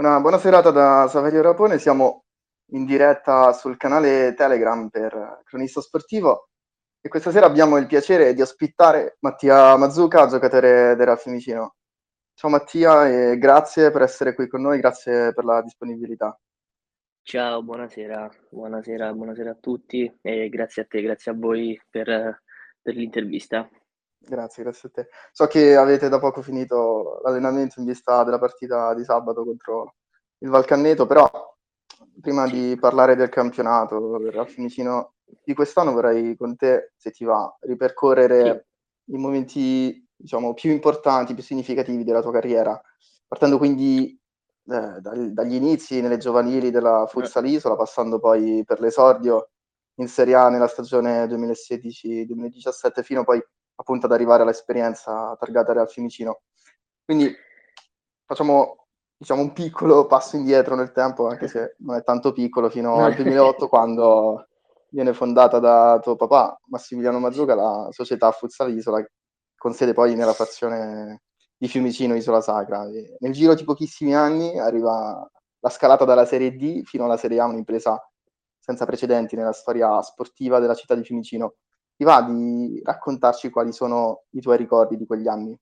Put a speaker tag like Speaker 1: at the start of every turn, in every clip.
Speaker 1: Una buona serata da Saverio Rapone, siamo in diretta sul canale Telegram per Cronista Sportivo e questa sera abbiamo il piacere di ospitare Mattia Mazzuca, giocatore del Real Fiumicino. Ciao Mattia e grazie per essere qui con noi, grazie per la disponibilità.
Speaker 2: Ciao, buonasera, buonasera, buonasera a tutti e grazie a te, grazie a voi per, per l'intervista.
Speaker 1: Grazie, grazie a te. So che avete da poco finito l'allenamento in vista della partita di sabato contro il Valcanneto, però prima di parlare del campionato del Fiumicino di quest'anno vorrei con te, se ti va, ripercorrere sì. i momenti diciamo, più importanti, più significativi della tua carriera, partendo quindi eh, dagli inizi nelle giovanili della Futsal Isola, passando poi per l'esordio in Serie A nella stagione 2016-2017, fino poi appunto ad arrivare all'esperienza targata Real Fiumicino. Quindi facciamo diciamo un piccolo passo indietro nel tempo, anche se non è tanto piccolo, fino al 2008 quando viene fondata da tuo papà Massimiliano Mazzuca la società Futsal Isola, con sede poi nella frazione di Fiumicino, Isola Sacra. E nel giro di pochissimi anni arriva la scalata dalla Serie D fino alla Serie A, un'impresa senza precedenti nella storia sportiva della città di Fiumicino. Ti va di raccontarci quali sono i tuoi ricordi di quegli anni?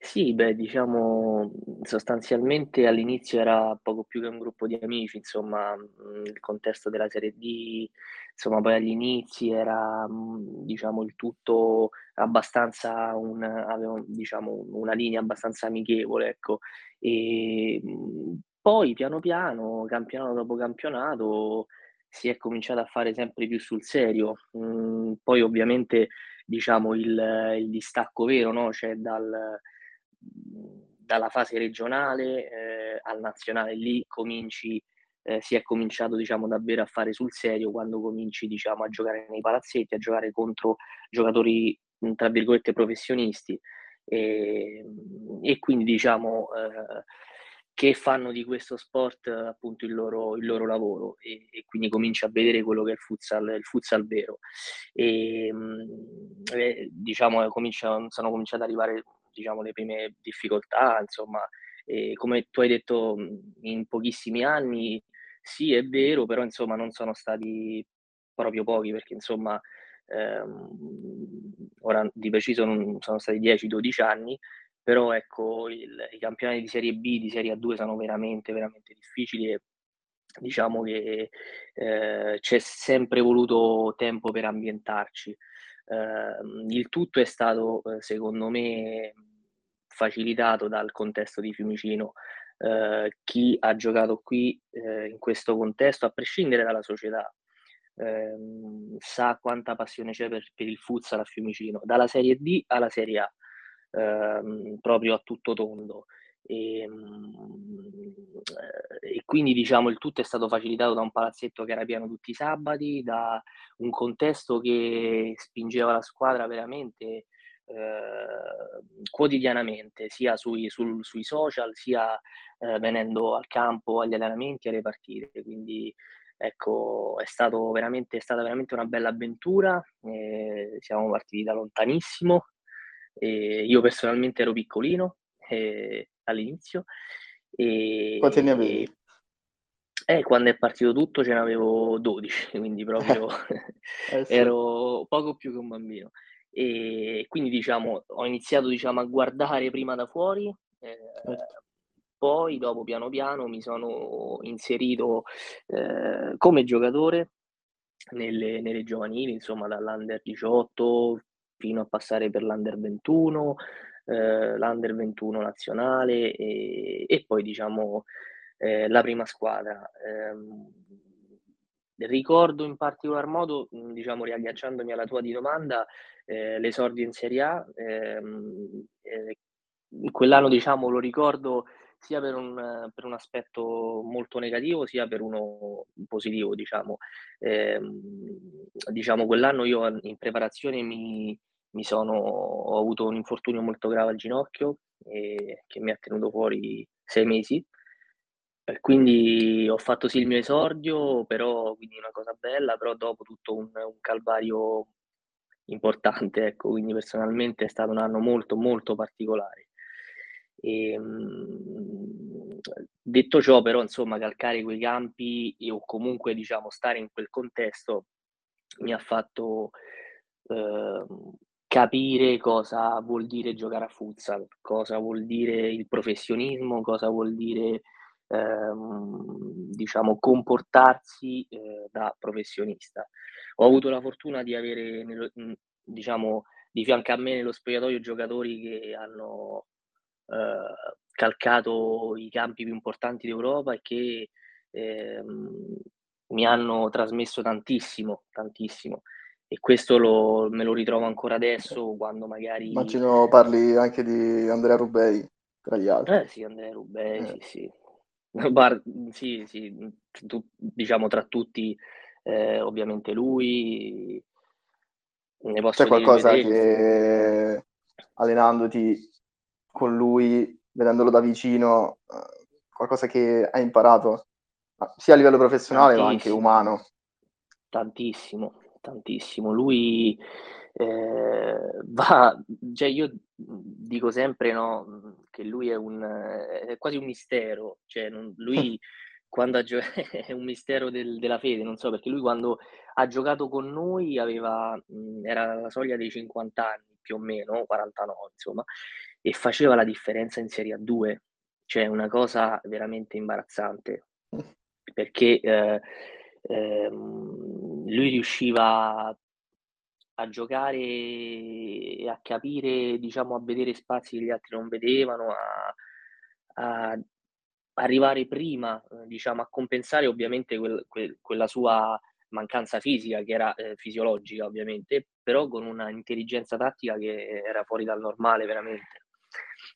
Speaker 2: Sì, beh, diciamo sostanzialmente all'inizio era poco più che un gruppo di amici, insomma, mhmm, il contesto della Serie D, insomma, poi agli inizi era, mhmm, diciamo, il tutto abbastanza un aveva diciamo una linea abbastanza amichevole, ecco. Ehm, poi piano piano, campionato dopo campionato, si è cominciato a fare sempre più sul serio. Mhmm, poi ovviamente, diciamo, il il distacco vero, no, c'è dal dalla fase regionale eh, al nazionale, lì cominci, eh, si è cominciato diciamo davvero a fare sul serio quando cominci diciamo a giocare nei palazzetti, a giocare contro giocatori tra virgolette professionisti. E, e quindi diciamo eh, che fanno di questo sport appunto il loro, il loro lavoro e, e, quindi cominci a vedere quello che è il futsal, il futsal vero. E eh, diciamo comincia, sono cominciate ad arrivare diciamo, le prime difficoltà, insomma, e come tu hai detto in pochissimi anni, sì è vero, però insomma non sono stati proprio pochi perché insomma ehm, ora di preciso non sono stati 10-12 anni, però ecco il, i campionati di Serie B, di Serie A2 sono veramente, veramente difficili e diciamo che eh, c'è sempre voluto tempo per ambientarci. Uh, il tutto è stato, uh, secondo me, facilitato dal contesto di Fiumicino. Uh, chi ha giocato qui in questo contesto, a prescindere dalla società, ehm, sa quanta passione c'è per, per, il futsal a Fiumicino, dalla Serie D alla Serie A, ehm, proprio a tutto tondo. E, ehm, e, quindi diciamo il tutto è stato facilitato da un palazzetto che era pieno tutti i sabati, da un contesto che spingeva la squadra veramente eh, quotidianamente, sia sui, sul, sui social, sia eh, venendo al campo, agli allenamenti, alle partite. Quindi ecco, è, stato veramente, è stata veramente una bella avventura, eh, siamo partiti da lontanissimo, io personalmente ero piccolino, eh, all'inizio.
Speaker 1: E, Quanti ne avevi?
Speaker 2: Eh, quando è partito tutto ce n'avevo 12, quindi proprio eh, sì. ero poco più che un bambino. E quindi diciamo, ho iniziato diciamo, a guardare prima da fuori, eh, certo. poi dopo piano piano mi sono inserito eh, come giocatore nelle, nelle giovanili, insomma dall'under 18 fino a passare per l'under 21, eh, l'Under 21 nazionale e, e poi diciamo eh, la prima squadra. Eh, ricordo in particolar modo, diciamo riagganciandomi alla tua di domanda, eh, l'esordio in Serie A. Ehm, eh, quell'anno diciamo lo ricordo sia per un, per un, aspetto molto negativo sia per uno positivo diciamo. Eh, diciamo quell'anno io in preparazione mi sono, ho avuto un infortunio molto grave al ginocchio e, che mi ha tenuto fuori sei mesi. E quindi ho fatto sì il mio esordio, però quindi una cosa bella, però dopo tutto un, un calvario importante, ecco, quindi personalmente è stato un anno molto molto particolare. E, ehm, detto ciò, però, insomma, calcare quei campi o comunque, diciamo, stare in quel contesto mi ha fatto eh, capire cosa vuol dire giocare a futsal, cosa vuol dire il professionismo, cosa vuol dire ehm, diciamo comportarsi eh, da professionista. Ho avuto la fortuna di avere nello, diciamo di fianco a me nello spogliatoio giocatori che hanno eh, calcato i campi più importanti d'Europa e che ehm, mi hanno trasmesso tantissimo, tantissimo e questo lo, me lo ritrovo ancora adesso quando magari...
Speaker 1: Immagino parli anche di Andrea Rubei, tra gli altri.
Speaker 2: Eh sì, Andrea Rubei, eh. sì, sì. Bar- sì, sì, tu, diciamo tra tutti, eh, ovviamente lui.
Speaker 1: Ne posso C'è qualcosa che allenandoti con lui, vedendolo da vicino, eh, qualcosa che hai imparato, sia a livello professionale ma anche umano?
Speaker 2: Tantissimo, tantissimo. Lui eh, va, cioè io dico sempre no, che lui è, un, è quasi un mistero, cioè non, lui quando ha giocato è un mistero del, della fede, non so perché lui quando ha giocato con noi aveva, era la soglia dei 50 anni più o meno, 49 insomma, e faceva la differenza in Serie A2, cioè una cosa veramente imbarazzante, perché eh, eh, lui riusciva a giocare e a capire, diciamo, a vedere spazi che gli altri non vedevano, a, a arrivare prima, diciamo, a compensare ovviamente quel, quel, quella sua mancanza fisica, che era eh, fisiologica ovviamente, però con una intelligenza tattica che era fuori dal normale veramente.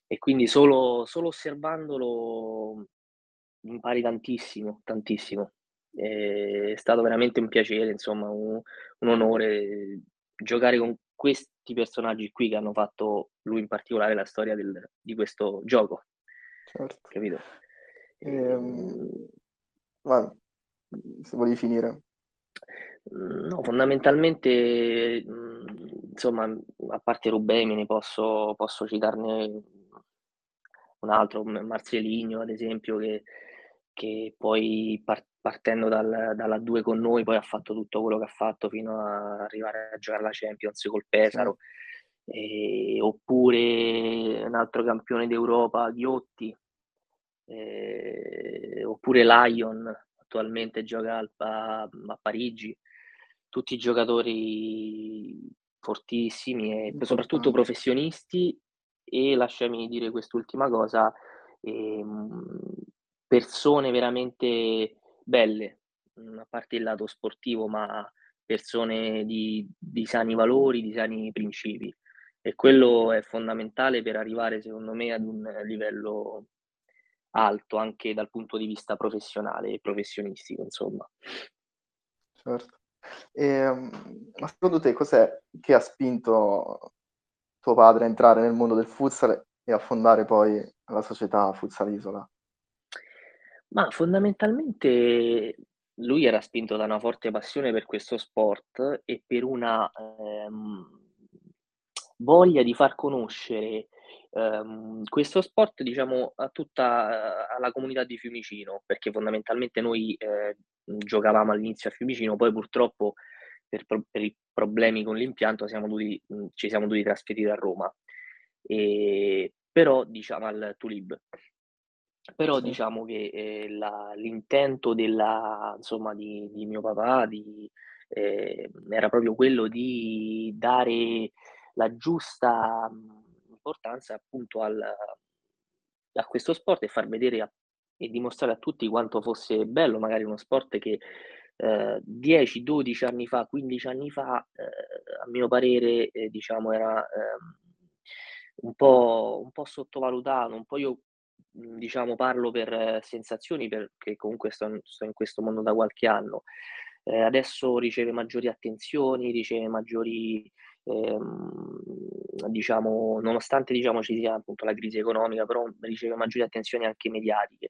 Speaker 2: E quindi solo, solo osservandolo impari tantissimo, tantissimo. È stato veramente un piacere, insomma, un, un onore giocare con questi personaggi qui che hanno fatto lui in particolare la storia del, di questo gioco.
Speaker 1: Certo.
Speaker 2: Capito?
Speaker 1: Ehm, vai, se volevi finire.
Speaker 2: No, fondamentalmente, insomma, a parte Rubemi ne posso, posso citarne un altro, Marceligno ad esempio, che, che poi par- partendo dal, dalla 2 con noi, poi ha fatto tutto quello che ha fatto fino ad arrivare a giocare la Champions col Pesaro. E, oppure un altro campione d'Europa, Ghiotti, eh, oppure Lion, attualmente gioca a, a, Parigi. Tutti giocatori fortissimi e soprattutto professionisti e lasciami dire quest'ultima cosa, ehm, persone veramente belle, a parte il lato sportivo, ma persone di, di sani valori, di sani principi. E quello è fondamentale per arrivare, secondo me, ad un livello alto anche dal punto di vista professionale e professionistico, insomma.
Speaker 1: Certo. E, ehm, ma secondo te cos'è che ha spinto tuo padre a entrare nel mondo del futsal e a fondare poi la società Futsal Isola?
Speaker 2: Ma fondamentalmente lui era spinto da una forte passione per questo sport e per una ehm, voglia di far conoscere ehm, questo sport, diciamo, a tutta la comunità di Fiumicino, perché fondamentalmente noi eh, giocavamo all'inizio a Fiumicino, poi purtroppo per, per i problemi con l'impianto siamo dovuti, ci siamo dovuti trasferire a Roma, e, però diciamo al Tulib. Però sì. diciamo che eh, la, l'intento della, insomma, di, di mio papà di, eh, era proprio quello di dare la giusta importanza appunto al, a questo sport e far vedere a, e dimostrare a tutti quanto fosse bello magari uno sport che eh, 10, 12 anni fa, 15 anni fa, eh, a mio parere, eh, diciamo, era ehm, un po', un po' sottovalutato, un po' io diciamo, parlo per sensazioni perché comunque sto, sto in questo mondo da qualche anno. Eh, adesso riceve maggiori attenzioni, riceve maggiori, ehm, diciamo, nonostante diciamo, ci sia appunto la crisi economica, però riceve maggiori attenzioni anche mediatiche.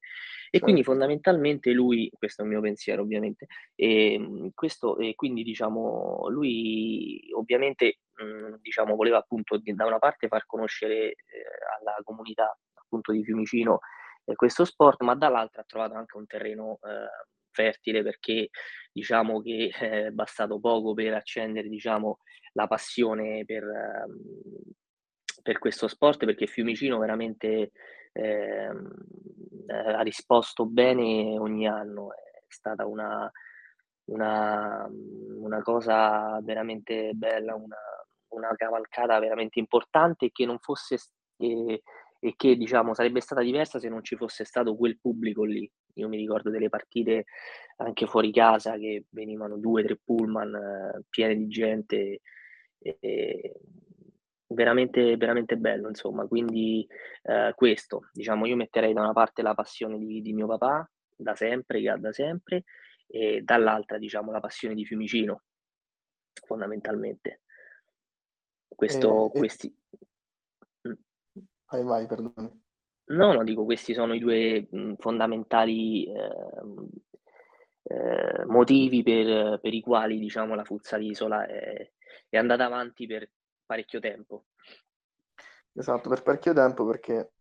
Speaker 2: E quindi certo. fondamentalmente lui, questo è il mio pensiero ovviamente, e, ehm, questo, e quindi diciamo, lui ovviamente mh, diciamo, voleva appunto da una parte far conoscere eh, alla comunità appunto di Fiumicino questo sport, ma dall'altra ha trovato anche un terreno eh, fertile perché diciamo che è bastato poco per accendere diciamo, la passione per, ehm, per questo sport perché Fiumicino veramente eh, ha risposto bene ogni anno, è stata una, una, una cosa veramente bella, una, una, cavalcata veramente importante che non fosse eh, e che diciamo sarebbe stata diversa se non ci fosse stato quel pubblico lì. Io mi ricordo delle partite anche fuori casa che venivano due, tre pullman eh, piene di gente. E, veramente, veramente bello, insomma. Quindi eh, questo, diciamo, io metterei da una parte la passione di, di, mio papà, da sempre, che ha da sempre, e dall'altra, diciamo, la passione di Fiumicino, fondamentalmente. Questo, eh, questi...
Speaker 1: Vai, vai, perdoni.
Speaker 2: No, no, dico, questi sono i due fondamentali eh, eh, motivi per, per, i quali, diciamo, la Futsal Isola è, è andata avanti per parecchio tempo.
Speaker 1: Esatto, per parecchio tempo perché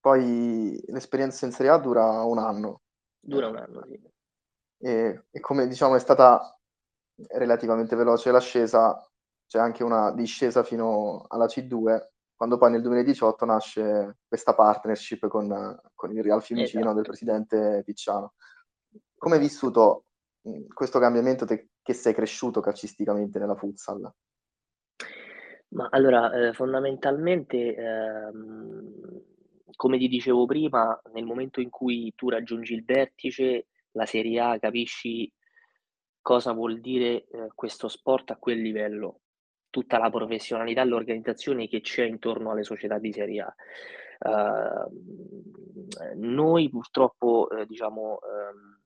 Speaker 1: poi l'esperienza in Serie A dura un anno.
Speaker 2: Dura un anno, sì.
Speaker 1: E, e come diciamo è stata relativamente veloce l'ascesa, c'è anche una discesa fino alla C2, quando poi nel 2018 nasce questa partnership con, con il Real Fiumicino esatto. del presidente Picciano. Come hai vissuto questo cambiamento te, che sei cresciuto calcisticamente nella futsal?
Speaker 2: Ma allora, eh, fondamentalmente, ehm, come ti dicevo prima, nel momento in cui tu raggiungi il vertice, la Serie A, capisci cosa vuol dire eh, questo sport a quel livello, tutta la professionalità e l'organizzazione che c'è intorno alle società di Serie A. Uh, noi purtroppo, eh, diciamo, ehm,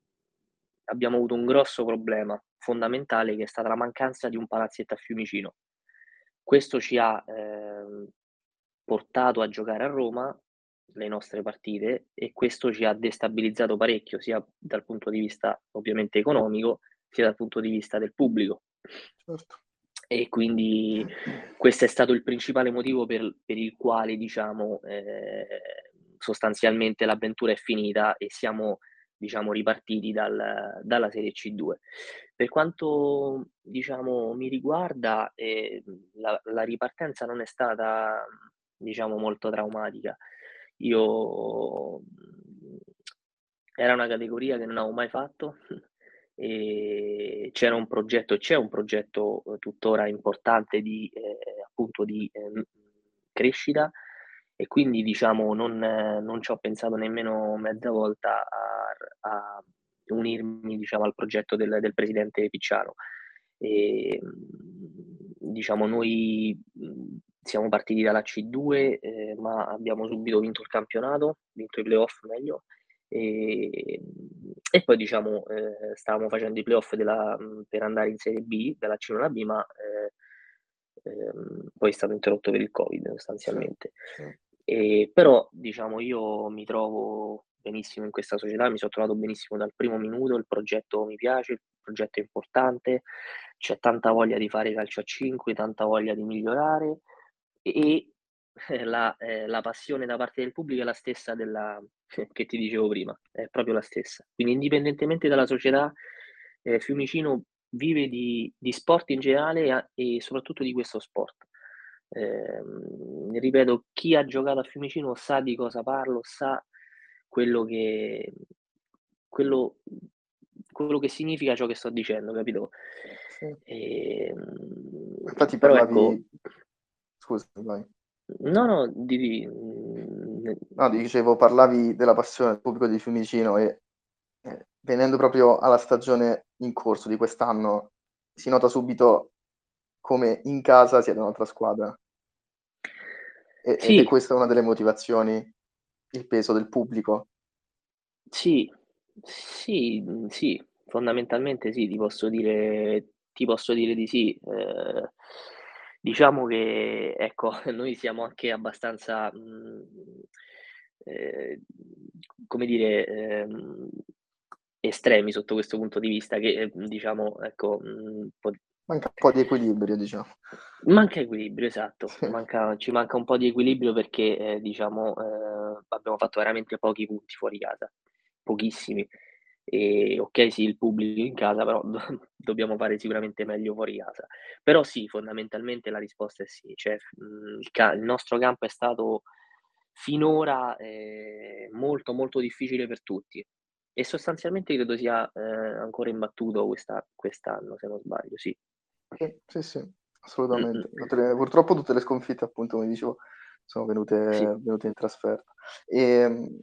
Speaker 2: abbiamo avuto un grosso problema fondamentale che è stata la mancanza di un palazzetto a Fiumicino. Questo ci ha eh, portato a giocare a Roma le nostre partite e questo ci ha destabilizzato parecchio, sia dal punto di vista ovviamente economico, sia dal punto di vista del pubblico. Certo. E quindi questo è stato il principale motivo per, per il quale, diciamo, eh, sostanzialmente l'avventura è finita e siamo diciamo, ripartiti dal, dalla Serie C2. Per quanto diciamo, mi riguarda, eh, la, la, ripartenza non è stata diciamo, molto traumatica. Io era una categoria che non avevo mai fatto e c'era un progetto, c'è un progetto tuttora importante di, eh, appunto di eh, crescita e quindi diciamo non, non ci ho pensato nemmeno mezza volta a, a unirmi diciamo, al progetto del, del presidente Picciano. E, diciamo, noi siamo partiti dalla C2, eh, ma abbiamo subito vinto il campionato, vinto i playoff meglio, e, e poi diciamo eh, stavamo facendo i playoff della, per andare in Serie B, della C1 B, ma eh, ehm, poi è stato interrotto per il Covid sostanzialmente. Sì. E, però diciamo io mi trovo benissimo in questa società, mi sono trovato benissimo dal primo minuto, il progetto mi piace, il progetto è importante, c'è tanta voglia di fare calcio a 5, tanta voglia di migliorare e la, eh, la passione da parte del pubblico è la stessa della, che ti dicevo prima, è proprio la stessa. Quindi indipendentemente dalla società, eh, Fiumicino vive di, di, sport in generale e soprattutto di questo sport. Eh, ripeto, chi ha giocato a Fiumicino sa di cosa parlo, sa quello che, quello, quello che significa ciò che sto dicendo, capito?
Speaker 1: Sì. E, ehm, Infatti parlavi... Ecco, Scusa, vai.
Speaker 2: No, no, di...
Speaker 1: No, dicevo, parlavi della passione del pubblico di Fiumicino e eh, venendo proprio alla stagione in corso di quest'anno, si nota subito come in casa sia un'altra squadra. E, sì. Ed è questa una delle motivazioni, il peso del pubblico.
Speaker 2: Sì, sì, sì, fondamentalmente sì, ti posso dire, ti posso dire di sì. Eh, diciamo che, ecco, noi siamo anche abbastanza, mh, mm, eh, come dire, eh, estremi sotto questo punto di vista, che diciamo, ecco, mh,
Speaker 1: mm, Manca un po' di equilibrio, diciamo.
Speaker 2: Manca equilibrio, esatto. Manca, ci manca un po' di equilibrio perché, eh, diciamo, eh, abbiamo fatto veramente pochi punti fuori casa, pochissimi. E ok, sì, il pubblico in casa, però do dobbiamo fare sicuramente meglio fuori casa. Però sì, fondamentalmente la risposta è sì, cioè, mhmm, il ca il nostro campo è stato finora, ehm, molto, molto difficile per tutti e sostanzialmente credo sia, ehm, ancora imbattuto questa quest'anno, se non sbaglio, sì.
Speaker 1: Sì, sì, sì, assolutamente. Le purtroppo tutte le sconfitte, appunto, come dicevo, sono venute
Speaker 2: Sì.
Speaker 1: venute in trasferta. Ehm,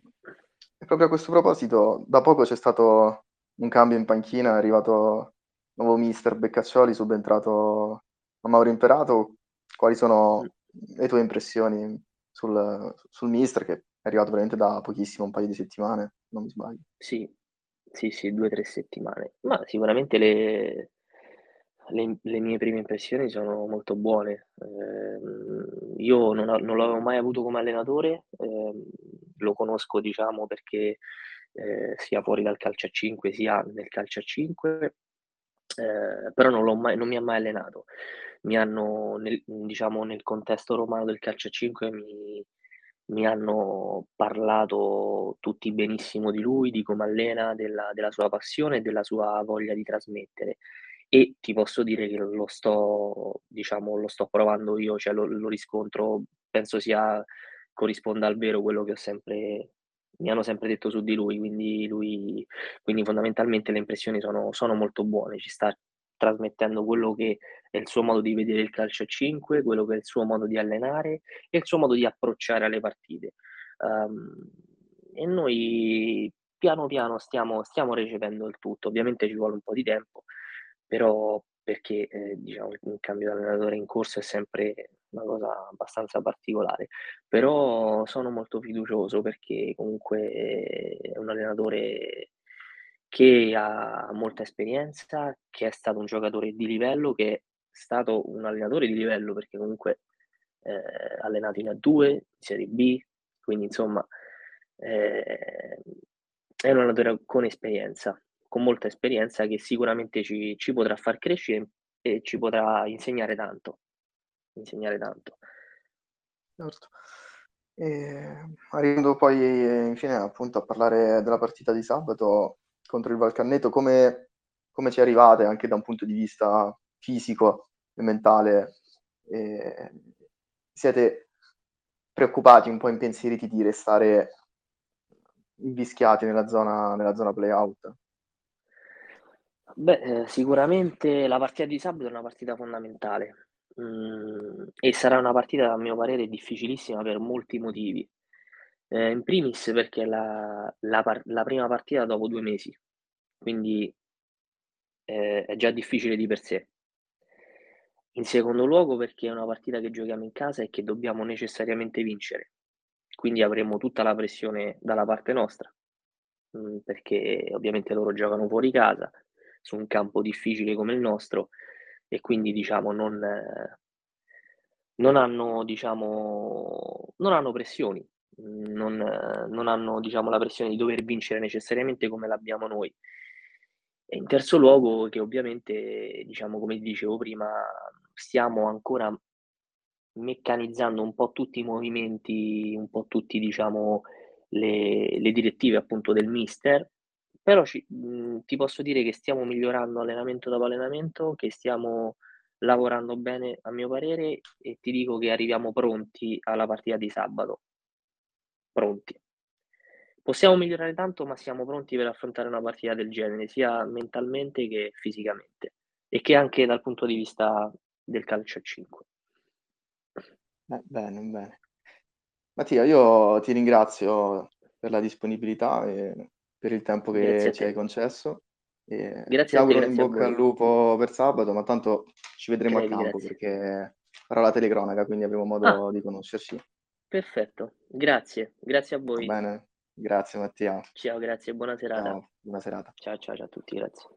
Speaker 1: e proprio a questo proposito, da poco c'è stato un cambio in panchina, è arrivato nuovo mister Beccaccioli, subentrato Mauro Imperato. Quali sono le tue impressioni sul sul mister che è arrivato veramente da pochissimo, un paio di settimane, non mi sbaglio?
Speaker 2: Sì, sì, sì, 2, 3 settimane. Ma sicuramente le le le mie prime impressioni sono molto buone. Ehm, io non non l'avevo mai avuto come allenatore, ehm, lo conosco diciamo perché, ehm, sia fuori dal calcio a 5 sia nel calcio a 5, ehm, però non mai non mi ha mai allenato. Mi hanno nel diciamo nel contesto romano del calcio a 5 mi mi hanno parlato tutti benissimo di lui, di come allena, della della sua passione e della sua voglia di trasmettere. E ti posso dire che lo sto diciamo, lo sto provando io, cioè lo lo riscontro, penso sia corrisponda al vero quello che ho sempre mi hanno sempre detto su di lui, quindi lui quindi fondamentalmente le impressioni sono sono molto buone. Ci sta trasmettendo quello che è il suo modo di vedere il calcio a 5, quello che è il suo modo di allenare e il suo modo di approcciare alle partite. Uhm, e noi piano piano stiamo stiamo recependo il tutto. Ovviamente ci vuole un po' di tempo, però perché, ehm, diciamo un cambio di allenatore in corso è sempre una cosa abbastanza particolare. Però sono molto fiducioso perché comunque è un allenatore che ha molta esperienza, che è stato un giocatore di livello, che è stato un allenatore di livello perché comunque, ehm, ha allenato in A2, in Serie B, quindi insomma, ehm, è un allenatore con esperienza, con molta esperienza che sicuramente ci ci potrà far crescere e ci potrà insegnare tanto, insegnare tanto.
Speaker 1: Certo. Ehm, arrivando poi infine appunto a parlare della partita di sabato contro il Valcanneto, come come ci arrivate anche da un punto di vista fisico e mentale? Ehm, siete preoccupati, un po' impensieriti di restare invischiati nella zona nella zona play-out?
Speaker 2: Beh, ehm, sicuramente la partita di sabato è una partita fondamentale, mhmm, e sarà una partita a mio parere difficilissima per molti motivi. Ehm, in primis perché è la la par la prima partita dopo 2 mesi, quindi ehm, è già difficile di per sé. In secondo luogo perché è una partita che giochiamo in casa e che dobbiamo necessariamente vincere, quindi avremo tutta la pressione dalla parte nostra, mhmm, perché ovviamente loro giocano fuori casa, su un campo difficile come il nostro e quindi diciamo non non hanno diciamo non hanno pressioni, non non hanno diciamo la pressione di dover vincere necessariamente come l'abbiamo noi. E in terzo luogo che ovviamente, diciamo, come dicevo prima, stiamo ancora meccanizzando un po' tutti i movimenti, un po' tutti diciamo le le direttive appunto del mister, però ci mhmm, ti posso dire che stiamo migliorando allenamento dopo allenamento, che stiamo lavorando bene a mio parere e ti dico che arriviamo pronti alla partita di sabato. Pronti. Possiamo migliorare tanto, ma siamo pronti per affrontare una partita del genere, sia mentalmente che fisicamente e che anche dal punto di vista del calcio a 5.
Speaker 1: Eh, bene, bene. Mattia, io ti ringrazio per la disponibilità e per il tempo che
Speaker 2: a
Speaker 1: ci hai
Speaker 2: te.
Speaker 1: concesso e ti
Speaker 2: Grazie a te,
Speaker 1: auguro in
Speaker 2: grazie a
Speaker 1: bocca al lupo per sabato, ma tanto ci vedremo a
Speaker 2: Crepi,
Speaker 1: campo
Speaker 2: grazie.
Speaker 1: perché farò la telecronaca, quindi avremo
Speaker 2: Ah,
Speaker 1: modo di conoscerci.
Speaker 2: perfetto. Grazie, grazie a
Speaker 1: Va
Speaker 2: voi.
Speaker 1: bene? Grazie Mattia.
Speaker 2: Ciao, grazie, buona serata.
Speaker 1: Ciao, buona serata.
Speaker 2: Ciao, ciao, ciao a tutti, grazie.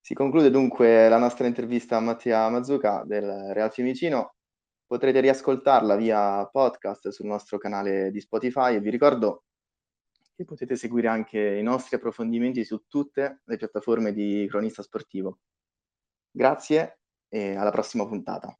Speaker 1: Si conclude dunque la nostra intervista a Mattia Mazzuca del Real Fiumicino. Potrete riascoltarla via podcast sul nostro canale di Spotify e vi ricordo che potete seguire anche i nostri approfondimenti su tutte le piattaforme di Cronista Sportivo. Grazie e alla prossima puntata.